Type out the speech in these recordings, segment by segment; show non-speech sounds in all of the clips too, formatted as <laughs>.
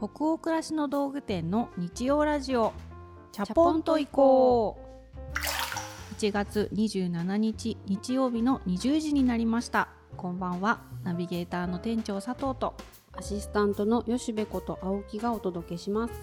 北欧暮らしの道具店の日曜ラジオ。チャポンと行こう。1月27日日曜日の20時になりました。こんばんは。ナビゲーターの店長佐藤と。アシスタントの吉部こと青木がお届けします。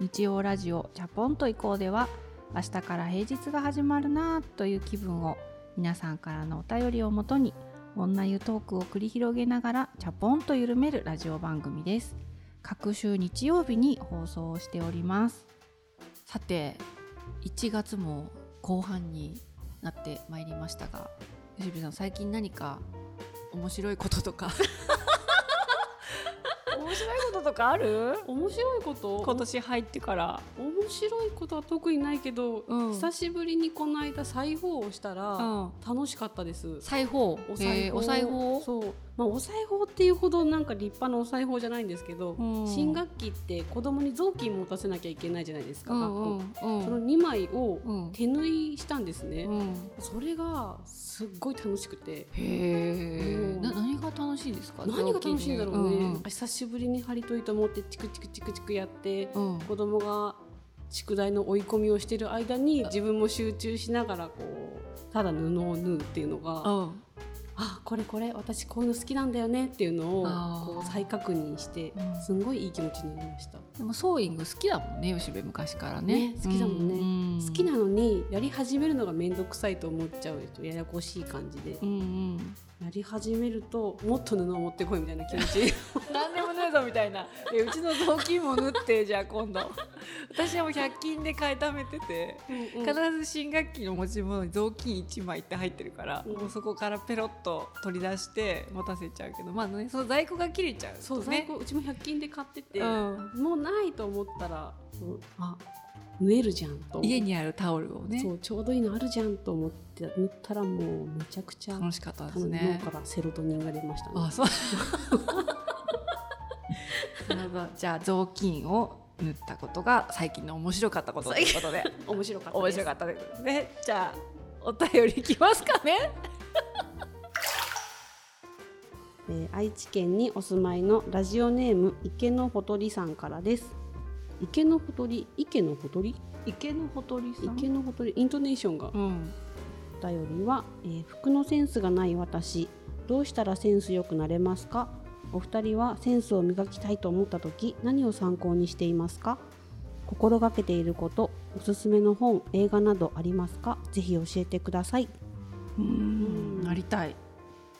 日曜ラジオチャポンと行こうでは明日から平日が始まるなぁという気分を皆さんからのお便りをもとに女湯トークを繰り広げながらチャポンと緩めるラジオ番組です各週日曜日に放送をしております。さて1月も後半になってまいりましたが吉部さん最近何か面白いこととか？面白いこととかある？面白いこと？今年入ってから。面白いことは特にないけど、うん。久しぶりにこの間裁縫をしたら、うん。楽しかったです。裁縫お裁縫お裁縫そうまあお裁縫っていうほどなんか立派なお裁縫じゃないんですけど、うん。新学期って子供に雑巾持たせなきゃいけないじゃないですか、うん学校うん。うんその2枚をうん手縫いしたんですね、うん。それがすっごい楽しくて。へえ。何が楽しいですか？何が楽しいんだろうね、うんなん。か久しぶりに針と糸持ってチクチクチクチクやって、うん。子供が宿題の追い込みをしてる間に自分も集中しながらこうただ布を縫うっていうのがうんあこれこれ私こういうの好きなんだよねっていうのをこう再確認してうん。すんごいいい気持ちになりました、でもソーイング好きだもんね吉部昔からね。ね好きだもんね。う好きなのにやり始めるのが面倒くさいと思っちゃうとややこしい感じで。うんうんやり始めるともっと布を持ってこいみたいな気持ち。<laughs> 何でも縫うぞみたいな。<laughs> えうちの雑巾も縫ってじゃあ今度。<laughs> 私はもう100均で買いためててうん必ず新学期の持ち物に雑巾1枚って入ってるから、うん。もうそこからペロッと取り出して持たせちゃうけどまあねその在庫が切れちゃうとね。そう在庫うちも100均で買ってて、うん。もうないと思ったらそうあ縫えるじゃんと。家にあるタオルをね。そうちょうどいいのあるじゃんと思って縫ったらもうめちゃくちゃ楽しかったです脳ねからセロトニンが出ましたね。あそう。<laughs> なるほど。じゃあ雑巾を縫ったことが最近の面白かったことということで。面白かった面白かったですね。じゃあお便りいきますかね。<laughs> えー愛知県にお住まいのラジオネーム池のほとりさんからです。池のほとり？池のほとり？池のほとりさん？池のほとり。イントネーションが。うん。お便りは、えー服のセンスがない私どうしたらセンス良くなれますか？お二人はセンスを磨きたいと思った時何を参考にしていますか？心がけていることおすすめの本映画などありますか？ぜひ教えてください。うんなりたい。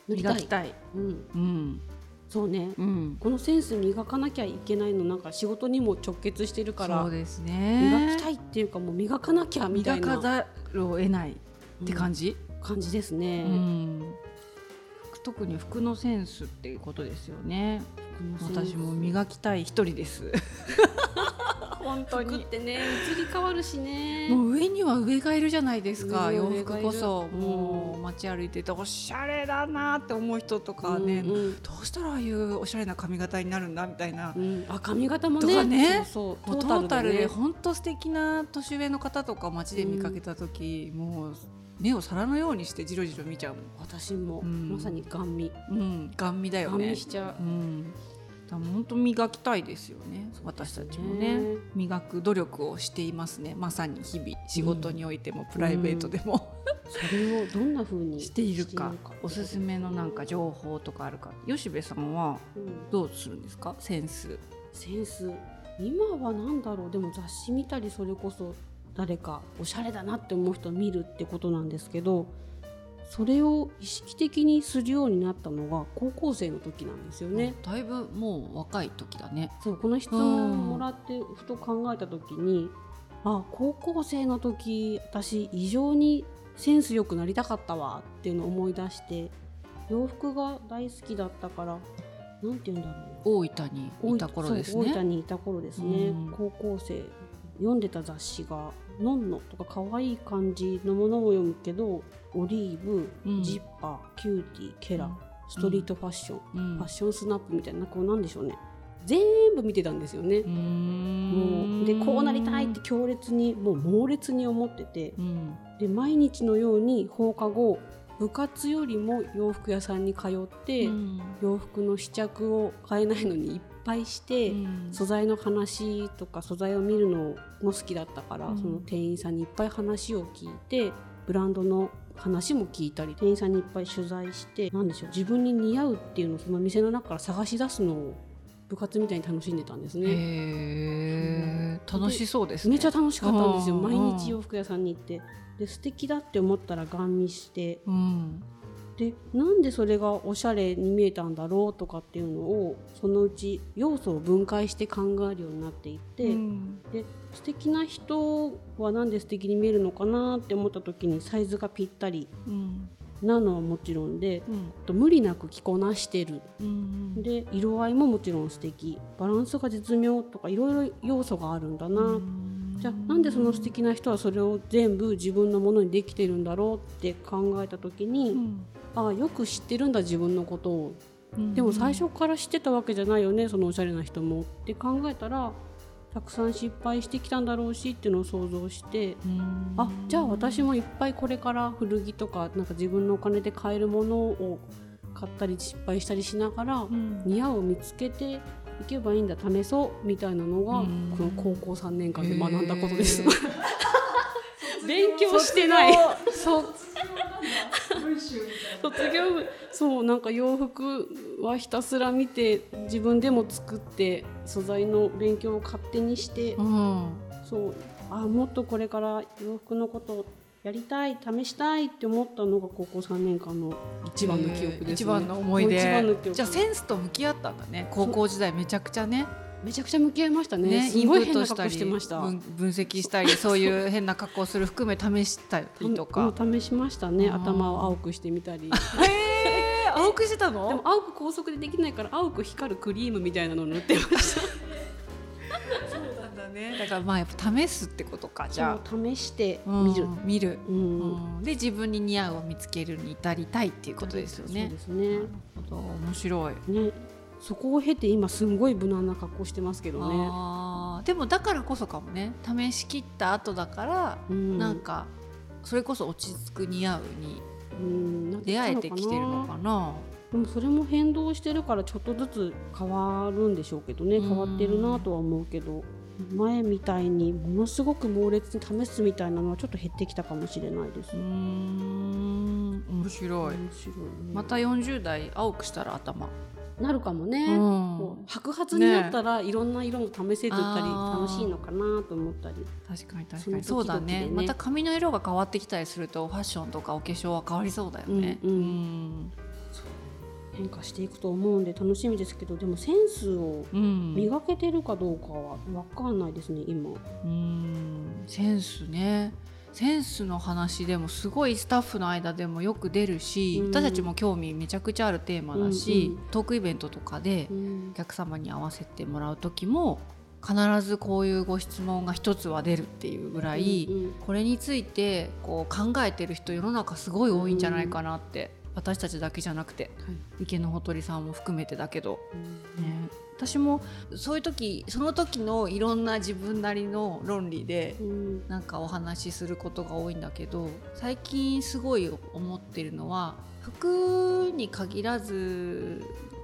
磨きたい。うん、うん。そうね。うん。このセンス磨かなきゃいけないのなんか仕事にも直結してるからそうですね。磨きたいっていうかもう磨かなきゃみたいな。磨かざるを得ないって感じ、感じですね、うん。特に服のセンスっていうことですよね。私も磨きたい一人です。<laughs> 本当服ってね移り変わるしね。もう上には上がいるじゃないですか。洋服こそ。うん。もう街歩いてておしゃれだなって思う人とかね、うんうん。どうしたらああいうおしゃれな髪型になるんだみたいな、うん、あ髪型もね。ね。そうトータルでね。本当素敵な年上の方とか街で見かけた時、もう目を皿のようにしてじろじろ見ちゃうもん。私も、うん。まさにガン見。うん、ガン見だよガンね見しちゃう、うん、だ本当磨きたいですよね。私たちもね。ね磨く努力をしていますね。まさに日々仕事においてもプライベートでも、それをどんな風にしているかおすすめのなんか情報とかあるか。吉部さんはうん。どうするんですか？センス。センス。今はなんだろう。でも雑誌見たりそれこそ誰かおしゃれだなって思う人を見るってことなんですけどそれを意識的にするようになったのが高校生の時なんですよね。だいぶもう若い時だね。そうこの質問をもらってふと考えた時にあ高校生の時私異常にセンス良くなりたかったわっていうのを思い出して洋服が大好きだったからなんて言うんだろう大分にいた頃ですそう大分ねにいた頃ですね、うん。高校生読んでた雑誌が「non-no」とか可愛い感じのものを読むけどオリーブ、うん。 Zipper CUTiE KERA、うん。ストリートファッション、うん。ファッションスナップみたいなこうなんでしょうね。全部見てたんですよね。うーもうんでこうなりたいって強烈にもう猛烈に思ってて。うん。で毎日のように放課後部活よりも洋服屋さんに通って、うん。洋服の試着を買えないのにいっぱいして、うん。素材の話とか素材を見るのも好きだったから、うん。その店員さんにいっぱい話を聞いてブランドの話も聞いたり店員さんにいっぱい取材してなんでしょう自分に似合うっていうのをその店の中から探し出すのを部活みたいに楽しんでたんですね。楽しそうですね。めっちゃ楽しかったんですよ。うん。毎日洋服屋さんに行って。で素敵だって思ったらガン見して。うん。でなんでそれがおしゃれに見えたんだろうとかっていうのをそのうち要素を分解して考えるようになっていって、うん。で素敵な人はなんで素敵に見えるのかなって思った時にサイズがぴったり。うんなのはもちろんでと無理なく着こなしてる。うんで色合いももちろん素敵。バランスが絶妙とかいろいろ要素があるんだな、じゃあなんでその素敵な人はそれを全部自分のものにできてるんだろうって考えた時に、うん。ああよく知ってるんだ自分のことを。うん。でも最初から知ってたわけじゃないよねそのおしゃれな人も。って考えたらたくさん失敗してきたんだろうしっていうのを想像してうん。あじゃあ私もいっぱいこれから古着とかなんか自分のお金で買えるものを買ったり失敗したりしながらうん。似合うを見つけていけばいいんだ試そうみたいなのがうん。この高校3年間で学んだことです。<laughs> 勉強してない。そう卒業部そうなんか洋服はひたすら見て自分でも作って素材の勉強を勝手にしてうん。そうあもっとこれから洋服のことやりたい試したいって思ったのが高校3年間の一番の記憶です、ね。一番の思い出。憶。じゃあセンスと向き合ったんだね高校時代めちゃくちゃねめちゃくちゃ向き合いましたね。ねすごい変な格好してました。分分析したりそういう変な格好する含め試したりとか。うん試しましたね。頭を青くしてみたり。へえ青くしてた <laughs> でもの青く高速でできないから青く光るクリームみたいなの塗ってました。そうなんだね。だからまあやっぱ試すってことかじゃあ。試してう見る、ん見る。うん。うん。で自分に似合うを見つけるに至りたいっていうことですよね。そうですね。なるほど。面白い。ねそこを経て今すんごい無難な格好してますけどね、でもだからこそかもね。試し切った後だから、うん。なんかそれこそ落ち着く似合うに出会えてきてるのかな。でもそれも変動してるからちょっとずつ変わるんでしょうけどね。うん。変わってるなとは思うけど。前みたいにものすごく猛烈に試すみたいなのはちょっと減ってきたかもしれないです。うーん。面白い。面白いね。また40代青くしたら頭なるかもね、うん。白髪になったらいろんな色も試せてたり楽しいのかなと思ったり。確かに確かに。そうだね。ね。また髪の色が変わってきたりするとファッションとかお化粧は変わりそうだよね。うんうん。うん。変化していくと思うんで楽しみですけどでもセンスをうん。磨けてるかどうかは分かんないですね今。うん。センスねセンスの話でもすごいスタッフの間でもよく出るし、うん。私たちも興味めちゃくちゃあるテーマだし、うんうんトークイベントとかでうん。お客様に合わせてもらう時も必ずこういうご質問が一つは出るっていうぐらい、うんうん。これについてこう考えてる人世の中すごい多いんじゃないかなって、私たちだけじゃなくてはい。池のほとりさんも含めてだけど、うん。ね、私もそういう時その時のいろんな自分なりの論理でうん。なんかお話しすることが多いんだけど最近すごい思ってるのは服に限らず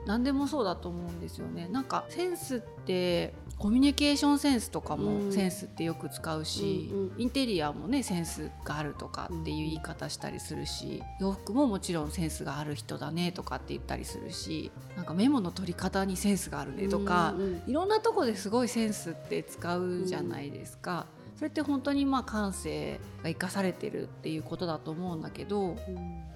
何でもそうだと思うんですよね。なんかセンスってコミュニケーションセンスとかうんもセンスってよく使うし、うんうんインテリアもねセンスがあるとかっていう言い方したりするし洋服ももちろんセンスがある人だねとかって言ったりするしなんかメモの取り方にセンスがあるねとか、うんうんいろんなとこですごいセンスって使うじゃないですか。それって本当にまあ感性が生かされてるっていうことだと思うんだけど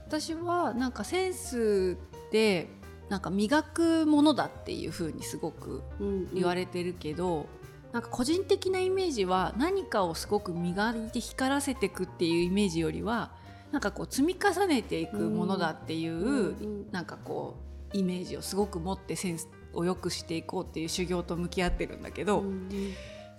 私はなんかセンスってなんか磨くものだっていうふうにすごくうん言われてるけど、なんか個人的なイメージは何かをすごく磨いて光らせていくっていうイメージよりはなんかこう積み重ねていくものだっていう、うんなんかこうイメージをすごく持ってセンスを良くしていこうっていう修行と向き合ってるんだけど、うん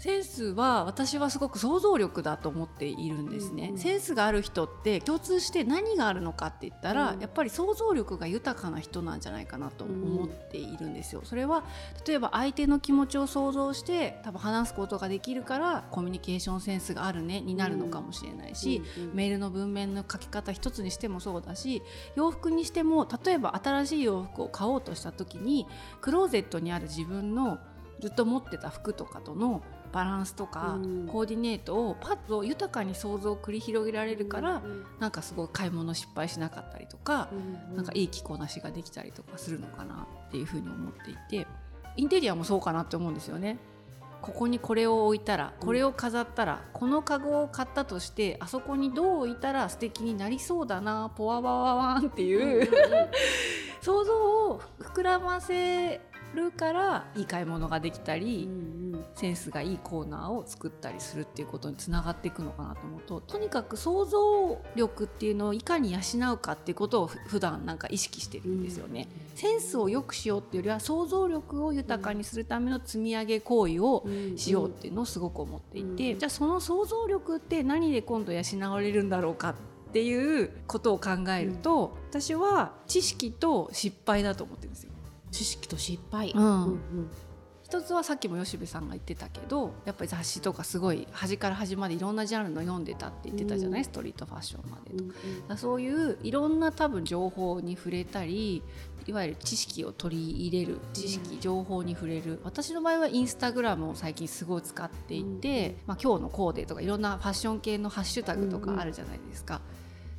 センスは私はすごく想像力だと思っているんですね、うんうんセンスがある人って共通して何があるのかって言ったら、うん。やっぱり想像力が豊かな人なんじゃないかなと思っているんですよ、それは例えば相手の気持ちを想像して多分話すことができるからコミュニケーションセンスがあるねになるのかもしれないし、うんうん。メールの文面の書き方一つにしてもそうだし洋服にしても例えば新しい洋服を買おうとした時にクローゼットにある自分のずっと持ってた服とかとのバランスとか、うん。コーディネートをパッと豊かに想像を繰り広げられるから、うんなんかすごい買い物失敗しなかったりとか、うんなんかいい着こなしができたりとかするのかなっていうふうに思っていてインテリアもそうかなって思うんですよね。ここにこれを置いたらこれを飾ったら、このカゴを買ったとしてあそこにどう置いたら素敵になりそうだなポワワワワンっていう、<laughs> 想像を膨らませるからいい買い物ができたり、うんうんセンスがいいコーナーを作ったりするっていうことにつながっていくのかなと思うととにかく想像力っていうのをいかに養うかっていうことをふ普段なんか意識してるんですよね。センスを良くしようっていうよりは想像力を豊かにするための積み上げ行為をうん。しようっていうのをすごく思っていて、うん。じゃあその想像力って何で今度養われるんだろうかっていうことを考えると、私は知識と失敗だと思ってるんですよ。知識と失敗、うんうん一つはさっきも吉部さんが言ってたけどやっぱり雑誌とかすごい端から端までいろんなジャンルの読んでたって言ってたじゃない、うん。ストリートファッションまでと。うん。そういういろんな多分情報に触れたりいわゆる知識を取り入れる知識、うん。情報に触れる。私の場合はインスタグラムを最近すごい使っていて、まあ、今日のコーデとかいろんなファッション系のハッシュタグとかあるじゃないですか。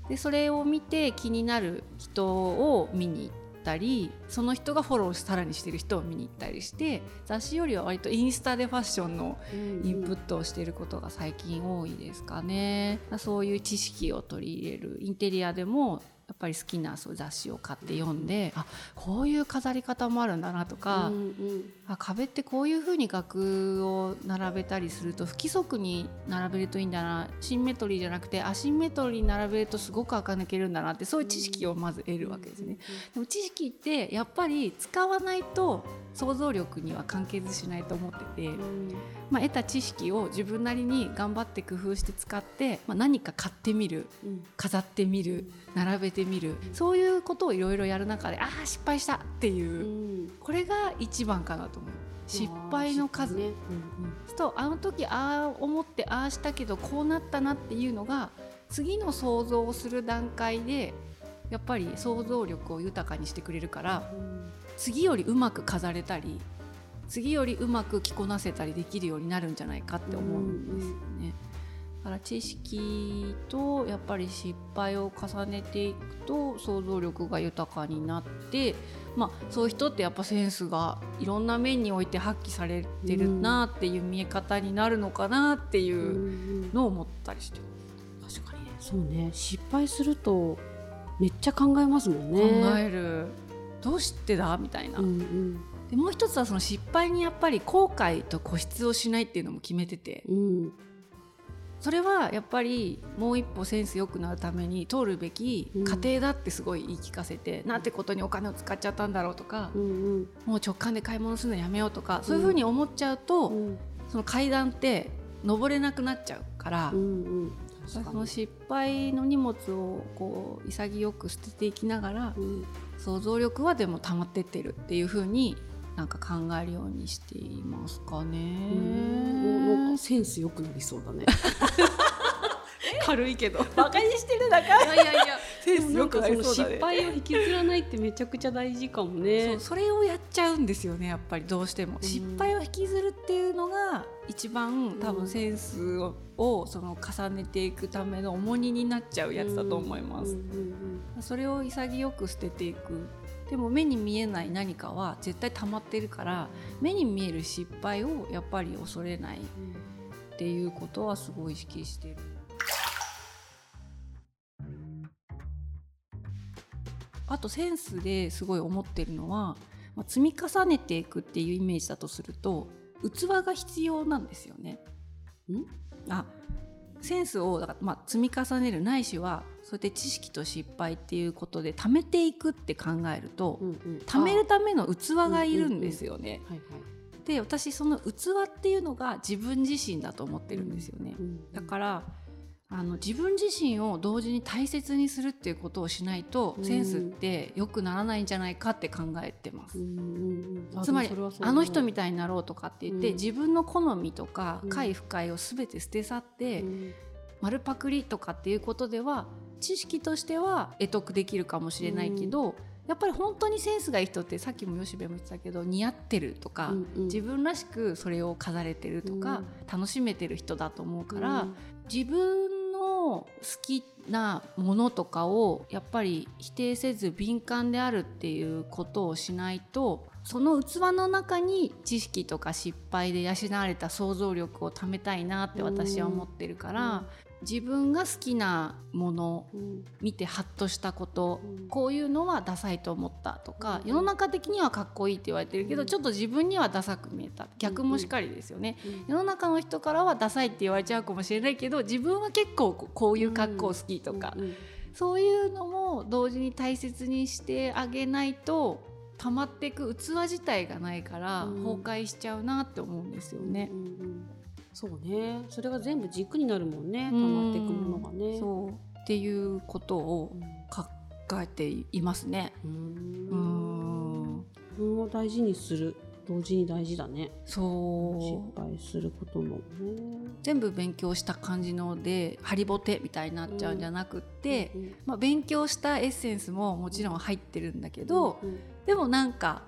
でそれを見て気になる人を見に行ったりその人がフォローさらにしてる人を見に行ったりして雑誌よりは割とインスタでファッションのうんインプットをしていることが最近多いですかね。そういう知識を取り入れるインテリアでもやっぱり好きなそう雑誌を買って読んであこういう飾り方もあるんだなとか、うんうんあ壁ってこういう風に額を並べたりすると不規則に並べるといいんだなシンメトリーじゃなくてアシンメトリーに並べるとすごく垢抜けるんだなってそういう知識をまず得るわけですね。でも知識ってやっぱり使わないと想像力には関係しないと思ってて、うん。まあ、得た知識を自分なりに頑張って工夫して使って、まあ、何か買ってみるうん。飾ってみる並べてみるそういうことをいろいろやる中でああ失敗したっていうう、ん。これが一番かなと思う。失敗の数、ね。うんとあの時ああ思ってああしたけどこうなったなっていうのが次の想像をする段階でやっぱり想像力を豊かにしてくれるからうん次よりうまく飾れたり次よりうまく着こなせたりできるようになるんじゃないかって思うんですよね。だから知識とやっぱり失敗を重ねていくと想像力が豊かになって、まあ、そういう人ってやっぱセンスがいろんな面において発揮されてるなっていう見え方になるのかなってうんいううんのを思ったりして確かにね。そうね。失敗するとめっちゃ考えますもんね。考える、どうしてだ？みたいな。うんうん。でもう一つはその失敗にやっぱり後悔と固執をしないっていうのも決めてて。うん。それはやっぱりもう一歩センス良くなるために通るべき過程だってすごい言い聞かせて、なんてことにお金を使っちゃったんだろうとかう、んもう直感で買い物するのやめようとか、そういうふうに思っちゃうと、うん。その階段って登れなくなっちゃうから、うんうん。その失敗の荷物をこう潔く捨てていきながらうん想像力はでも溜まってってるっていうふうになんか考えるようにしていますかね。うんなんかセンス良くなりそうだね <laughs> 軽いけど。バカにしてるだかいやいやいや、セ <laughs> でもなんかその失敗を引きずらないってめちゃくちゃ大事かもそねうそれをやっちゃうんですよねやっぱり。どうしても、ん。失敗を引きずるっていうのが一番多分センスを,、をその重ねていくための重荷になっちゃうやつだと思います、それを潔く捨てていく。でも目に見えない何かは絶対溜まってるから目に見える失敗をやっぱり恐れないっていうことはすごい意識してる。あとセンスですごい思ってるのは、まあ、積み重ねていくっていうイメージだとすると器が必要なんですよね。ん？あセンスをだから、まあ、積み重ねるないしはそうやって知識と失敗っていうことで貯めていくって考えると、うんうん貯めるための器がいるんですよね。で私その器っていうのが自分自身だと思ってるんですよね。うんだからあの自分自身を同時に大切にするっていうことをしないと、うん。センスって良くならないんじゃないかって考えてます。うんうんうんつまりあの人みたいになろうとかって言って、うん。自分の好みとかうん快不快を全て捨て去って、うん。丸パクリとかっていうことでは知識としては得得できるかもしれないけど、やっぱり本当にセンスがいい人ってさっきも吉部も言ってたけど似合ってるとか、うんうん。自分らしくそれを飾れてるとか、楽しめてる人だと思うから、うん。自分好きなものとかをやっぱり否定せず敏感であるっていうことをしないとその器の中に知識とか失敗で養われた想像力を貯めたいなって私は思ってるから、自分が好きなものうん。見てハッとしたこと、うん。こういうのはダサいと思ったとか、うん。世の中的にはかっこいいって言われてるけど、うん。ちょっと自分にはダサく見えた逆もしかりですよね。うん。世の中の人からはダサいって言われちゃうかもしれないけど自分は結構ここういう格好好きとか、そういうのも同時に大切にしてあげないと溜まっていく器自体がないからうん。崩壊しちゃうなって思うんですよね。うんうんうんそうね。それが全部軸になるもんね。溜まっていくものがね。そう。っていうことをうん考えていますね。ううん。ん自分を大事にする。同時に大事だね。そう。失敗することもね。全部勉強した感じのでハリボテみたいになっちゃうんじゃなくって、うんまあ、勉強したエッセンスももちろん入ってるんだけど、うんでもなんか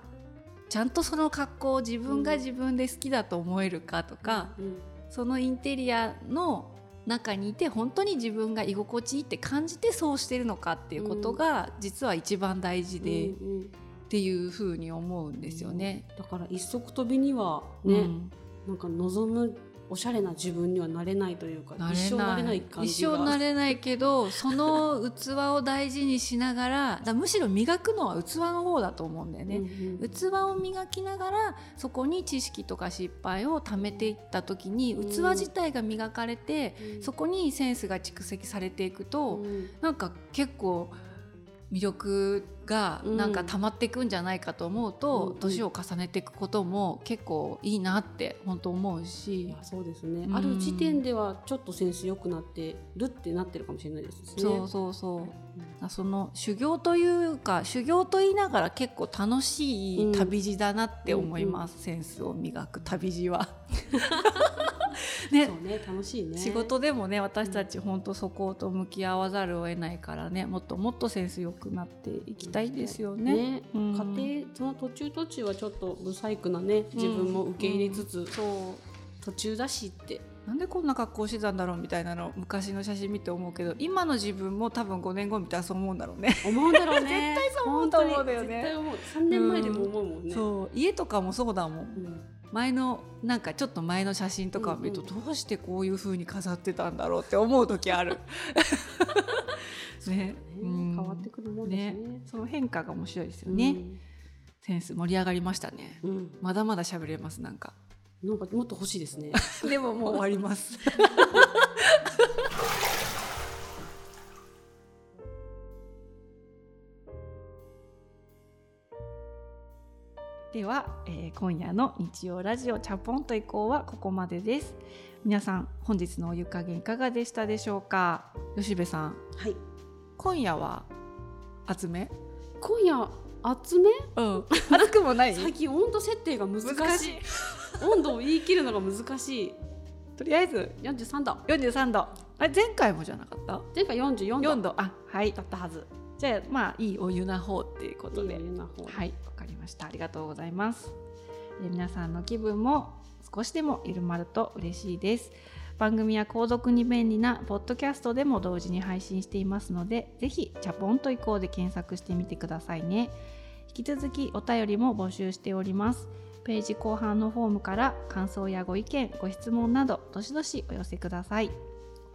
ちゃんとその格好を自分が自分で好きだと思えるかとか、うんそのインテリアの中にいて本当に自分が居心地いいって感じてそうしてるのかっていうことが実は一番大事で、っうんうん。ていうふうに思うんですよね。だから一足飛びにはね、うん。なんか望むおしゃれな自分にはなれないというか一生なれない感じ一が生なれないけどその器を大事にしながらだむしろ磨くのは器の方だと思うんだよね。うんうん。器を磨きながらそこに知識とか失敗を貯めていった時にうん。器自体が磨かれて、うん。そこにセンスが蓄積されていくと、うん。なんか結構魅力がなんか溜まっていくんじゃないかと思うと、うん年を重ねていくことも結構いいなって本当思ういし。や。そうですね、うん。ある時点ではちょっとセンス良くなってるってなってるかもしれないですね。そうそうそう。うん。あその修行というか修行と言いながら結構楽しい旅路だなって思います、センスを磨く旅路は。<laughs> <laughs> ね。そうね楽しいね。仕事でもね私たち本当そこと向き合わざるを得ないからねもっともっとセンス良くなっていきたいですよね。ね。うん。家庭その途中途中はちょっと不細工なね自分も受け入れつつ、そう。途中だしって。なんでこんな格好してたんだろうみたいなの昔の写真見て思うけど今の自分も多分5年後見たらそう思うんだろうね。思うんだろうね。<laughs> 絶対そう思うと思うんだよね。絶対思う。3年前でも思うもんね。そう。家とかもそうだもん。うん前のなんかちょっと前の写真とかを見ると、うんどうしてこういう風に飾ってたんだろうって思う時ある。<laughs> ね変わってくるもんですね。ねその変化が面白いですよね。センス盛り上がりましたね。うん。うんまだまだ喋れますなんか。なんかもっと欲しいですね。<laughs> でももう終わります。<laughs> では、えー今夜の日曜ラジオチャポンと以降はここまでです。皆さん本日のお湯加減いかがでしたでしょうか？吉部さん、はい。今夜は厚め？今夜厚め？うん。<laughs> 熱くもない？最近温度設定が難しい。難しい。温度を言い切るのが難しい。とりあえず43度。43度。あれ前回もじゃなかった？前回44度4度。あ、はい。だったはず。じゃあまあいいお湯な方っていうことで。はい、わかりました。ありがとうございます。えー皆さんの気分も少しでも緩まると嬉しいです。番組は購読に便利なポッドキャストでも同時に配信していますので、ぜひチャポンと移行で検索してみてくださいね。引き続きお便りも募集しております。ページ後半のフォームから感想やご意見、ご質問などどしどしお寄せください。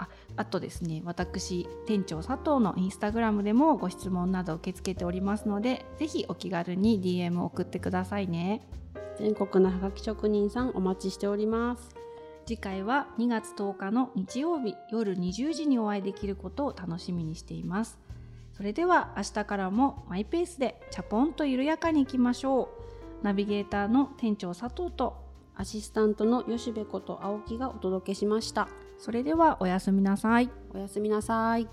ああとですね私店長佐藤のインスタグラムでもご質問など受け付けておりますのでぜひお気軽に DM を送ってくださいね。全国のハガキ職人さんお待ちしております。次回は2月10日の日曜日夜20時にお会いできることを楽しみにしています。それでは明日からもマイペースでチャポンと緩やかにいきましょう。ナビゲーターの店長佐藤とアシスタントの吉部こと青木がお届けしましたそれではおやすみなさい。おやすみなさい。